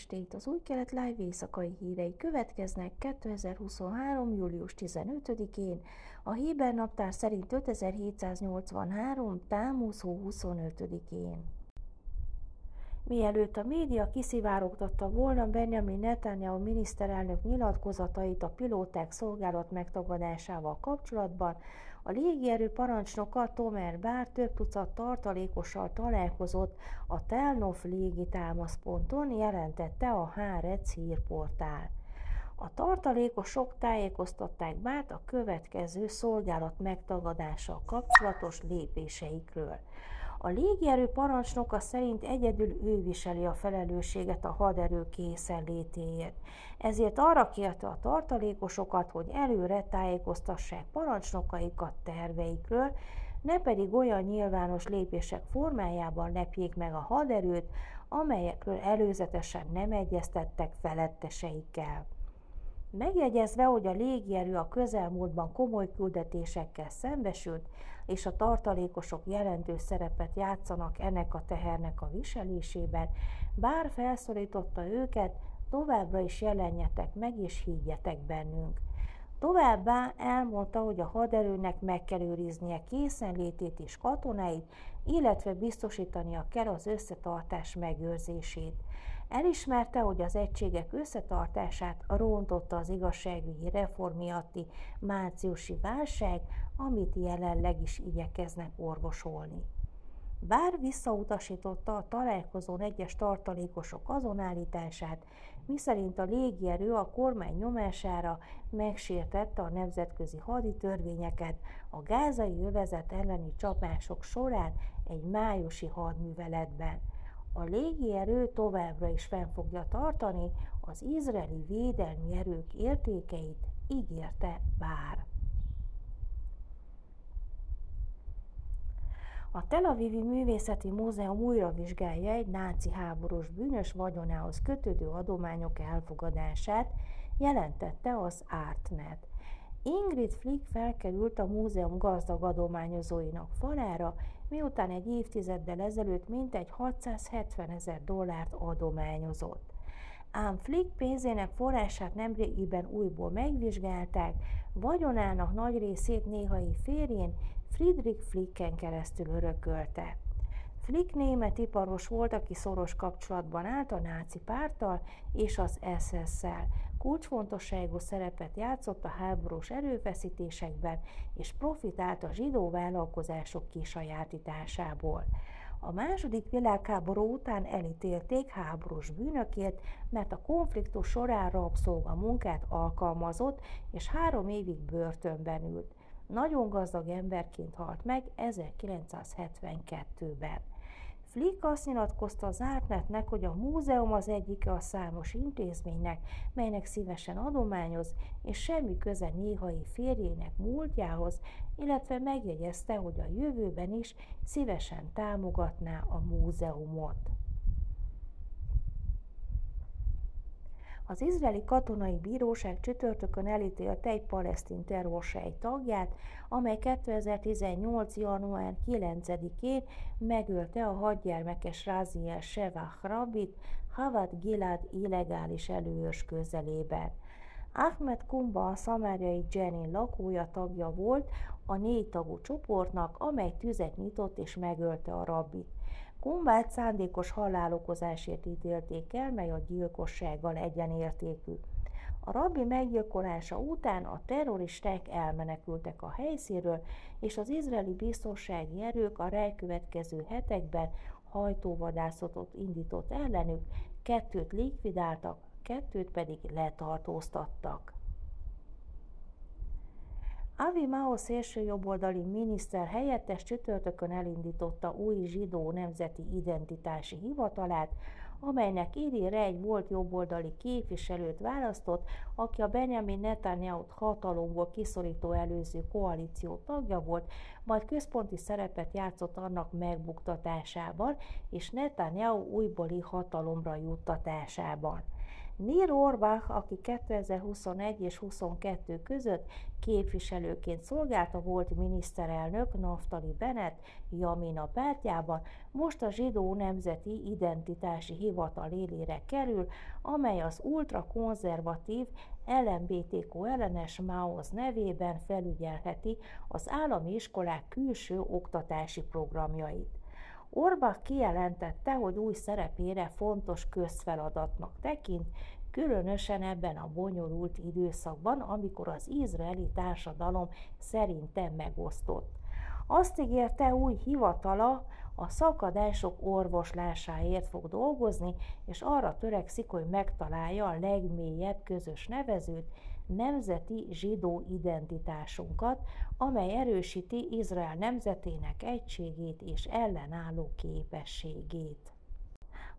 estét! Az új kelet live éjszakai hírei következnek 2023. július 15-én, a Héber naptár szerint 5783. támusz 25-én. Mielőtt a média kiszivárogtatta volna Benjamin Netanyahu miniszterelnök nyilatkozatait a pilóták szolgálat megtagadásával kapcsolatban, a légierő parancsnoka Tomer Bár több tucat tartalékossal találkozott a Telnof légitámaszponton, jelentette a Hárec hírportál. A tartalékosok tájékoztatták Bárt a következő szolgálat megtagadással kapcsolatos lépéseikről. A légierő parancsnoka szerint egyedül ő viseli a felelősséget a haderő készenlétéért. Ezért arra kérte a tartalékosokat, hogy előre tájékoztassák parancsnokaikat terveikről, ne pedig olyan nyilvános lépések formájában lepjék meg a haderőt, amelyekről előzetesen nem egyeztettek feletteseikkel. Megjegyezve, hogy a légierő a közelmúltban komoly küldetésekkel szembesült, és a tartalékosok jelentős szerepet játszanak ennek a tehernek a viselésében, bár felszólította őket, továbbra is jelenjetek meg és higgyetek bennünk. Továbbá elmondta, hogy a haderőnek meg kell őriznie készenlétét és katonáit, illetve biztosítania kell az összetartás megőrzését. Elismerte, hogy az egységek összetartását rontotta az igazságügyi reform miatti márciusi válság, amit jelenleg is igyekeznek orvosolni. Bár visszautasította a találkozón egyes tartalékosok azonállítását, miszerint a légierő a kormány nyomására megsértette a nemzetközi haditörvényeket a gázai övezet elleni csapások során egy májusi hadműveletben. A légierő továbbra is fenn fogja tartani az izraeli védelmi erők értékeit, ígérte bár. A Tel Avivi Művészeti Múzeum újra vizsgálja egy náci háborús bűnös vagyonához kötődő adományok elfogadását, jelentette az Artnet. Ingrid Flick felkerült a múzeum gazdag adományozóinak falára, miután egy évtizeddel ezelőtt mintegy 670 ezer dollárt adományozott. Ám Flick pénzének forrását nemrégiben újból megvizsgálták, vagyonának nagy részét néhai férjén Friedrich Flicken keresztül örökölte. Flick német iparos volt, aki szoros kapcsolatban állt a náci párttal és az SS-szel. Kulcsfontosságú szerepet játszott a háborús erőfeszítésekben, és profitált a zsidó vállalkozások kisajátításából. A második világháború után elítélték háborús bűnökért, mert a konfliktus során rabszolga munkát alkalmazott, és három évig börtönben ült. Nagyon gazdag emberként halt meg 1972-ben. Flick azt nyilatkozta az átnetnek, hogy a múzeum az egyike a számos intézménynek, melynek szívesen adományoz, és semmi köze néhai férjének múltjához, illetve megjegyezte, hogy a jövőben is szívesen támogatná a múzeumot. Az izraeli katonai bíróság csütörtökön elítélte egy palesztin terrorsej tagját, amely 2018. január 9-én megölte a hadgyermekes Raziel Shevach Rabit Havad Gilad illegális előőrs közelében. Ahmed Kumba a szamáriai Jenin lakója tagja volt a négy tagú csoportnak, amely tüzet nyitott és megölte a rabbit. Kumbát szándékos halálokozásért ítélték el, mely a gyilkossággal egyenértékű. A rabbi meggyilkolása után a terroristák elmenekültek a helyszínről, és az izraeli biztonsági erők a rájkövetkező hetekben hajtóvadászatot indított ellenük, kettőt likvidáltak, kettőt pedig letartóztattak. Avi Mao szélsőjobboldali miniszter helyettes csütörtökön elindította új zsidó nemzeti identitási hivatalát, amelynek idére egy volt jobboldali képviselőt választott, aki a Benjamin Netanyahu-t hatalomból kiszorító előző koalíció tagja volt, majd központi szerepet játszott annak megbuktatásában és Netanyahu újbóli hatalomra juttatásában. Nir Orbach, aki 2021 és 22 között képviselőként szolgálta, volt miniszterelnök Naftali Bennett Jamina pártjában, most a Zsidó Nemzeti Identitási Hivatal élére kerül, amely az ultrakonzervatív LMBTQ ellenes Maoz nevében felügyelheti az állami iskolák külső oktatási programjait. Orbach kijelentette, hogy új szerepére fontos közfeladatnak tekint, különösen ebben a bonyolult időszakban, amikor az izraeli társadalom szerintem megosztott. Azt ígérte, új hivatala a szakadások orvoslásáért fog dolgozni, és arra törekszik, hogy megtalálja a legmélyebb közös nevezőt, nemzeti zsidó identitásunkat, amely erősíti Izrael nemzetének egységét és ellenálló képességét.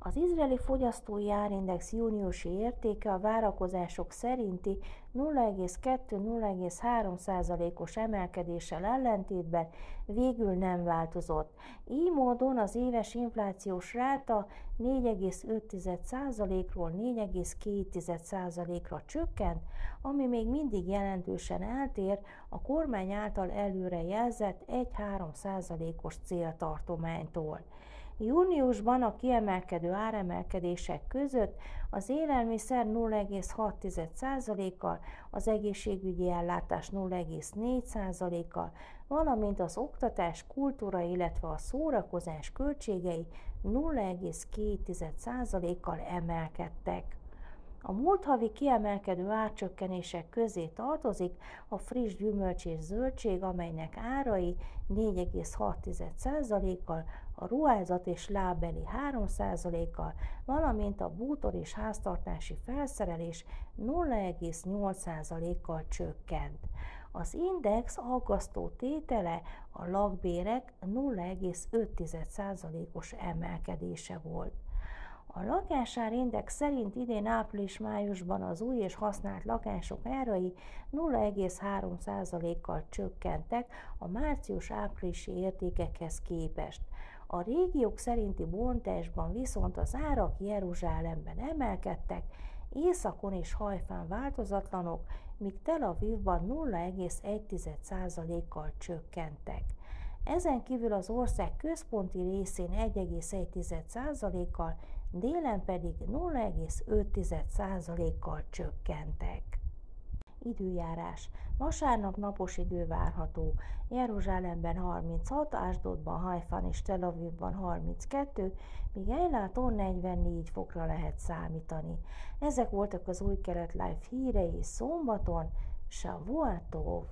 Az izraeli fogyasztói árindex júniusi értéke a várakozások szerinti 0,2-0,3%-os emelkedéssel ellentétben végül nem változott. Így módon az éves inflációs ráta 4,5%-ról 4,2%-ra csökkent, ami még mindig jelentősen eltér a kormány által előre jelzett 1-3%-os céltartománytól. Júniusban a kiemelkedő áremelkedések között az élelmiszer 0,6%-kal, az egészségügyi ellátás 0,4%-kal, valamint az oktatás, kultúra, illetve a szórakozás költségei 0,2%-kal emelkedtek. A múlt havi kiemelkedő árcsökkenések közé tartozik a friss gyümölcs és zöldség, amelynek árai 4,6%-kal, a ruházat és lábbeli 3%-kal, valamint a bútor és háztartási felszerelés 0,8%-kal csökkent. Az index aggasztó tétele a lakbérek 0,5%-os emelkedése volt. A lakásárindex szerint idén április-májusban az új és használt lakások árai 0,3%-kal csökkentek a március-áprilisi értékekhez képest. A régiók szerinti bontásban viszont az árak Jeruzsálemben emelkedtek, Északon és Hajfán változatlanok, míg Tel Avivban 0,1%-kal csökkentek. Ezen kívül az ország központi részén 1,1%-kal, délen pedig 0,5%-kal csökkentek. Időjárás. Vasárnap napos idő várható. Jeruzsálemben 36, Ásdodban, Hajfán és Tel Avivban 32, míg Eiláton 44 fokra lehet számítani. Ezek voltak az új kelet live hírei szombaton. Shavuatov!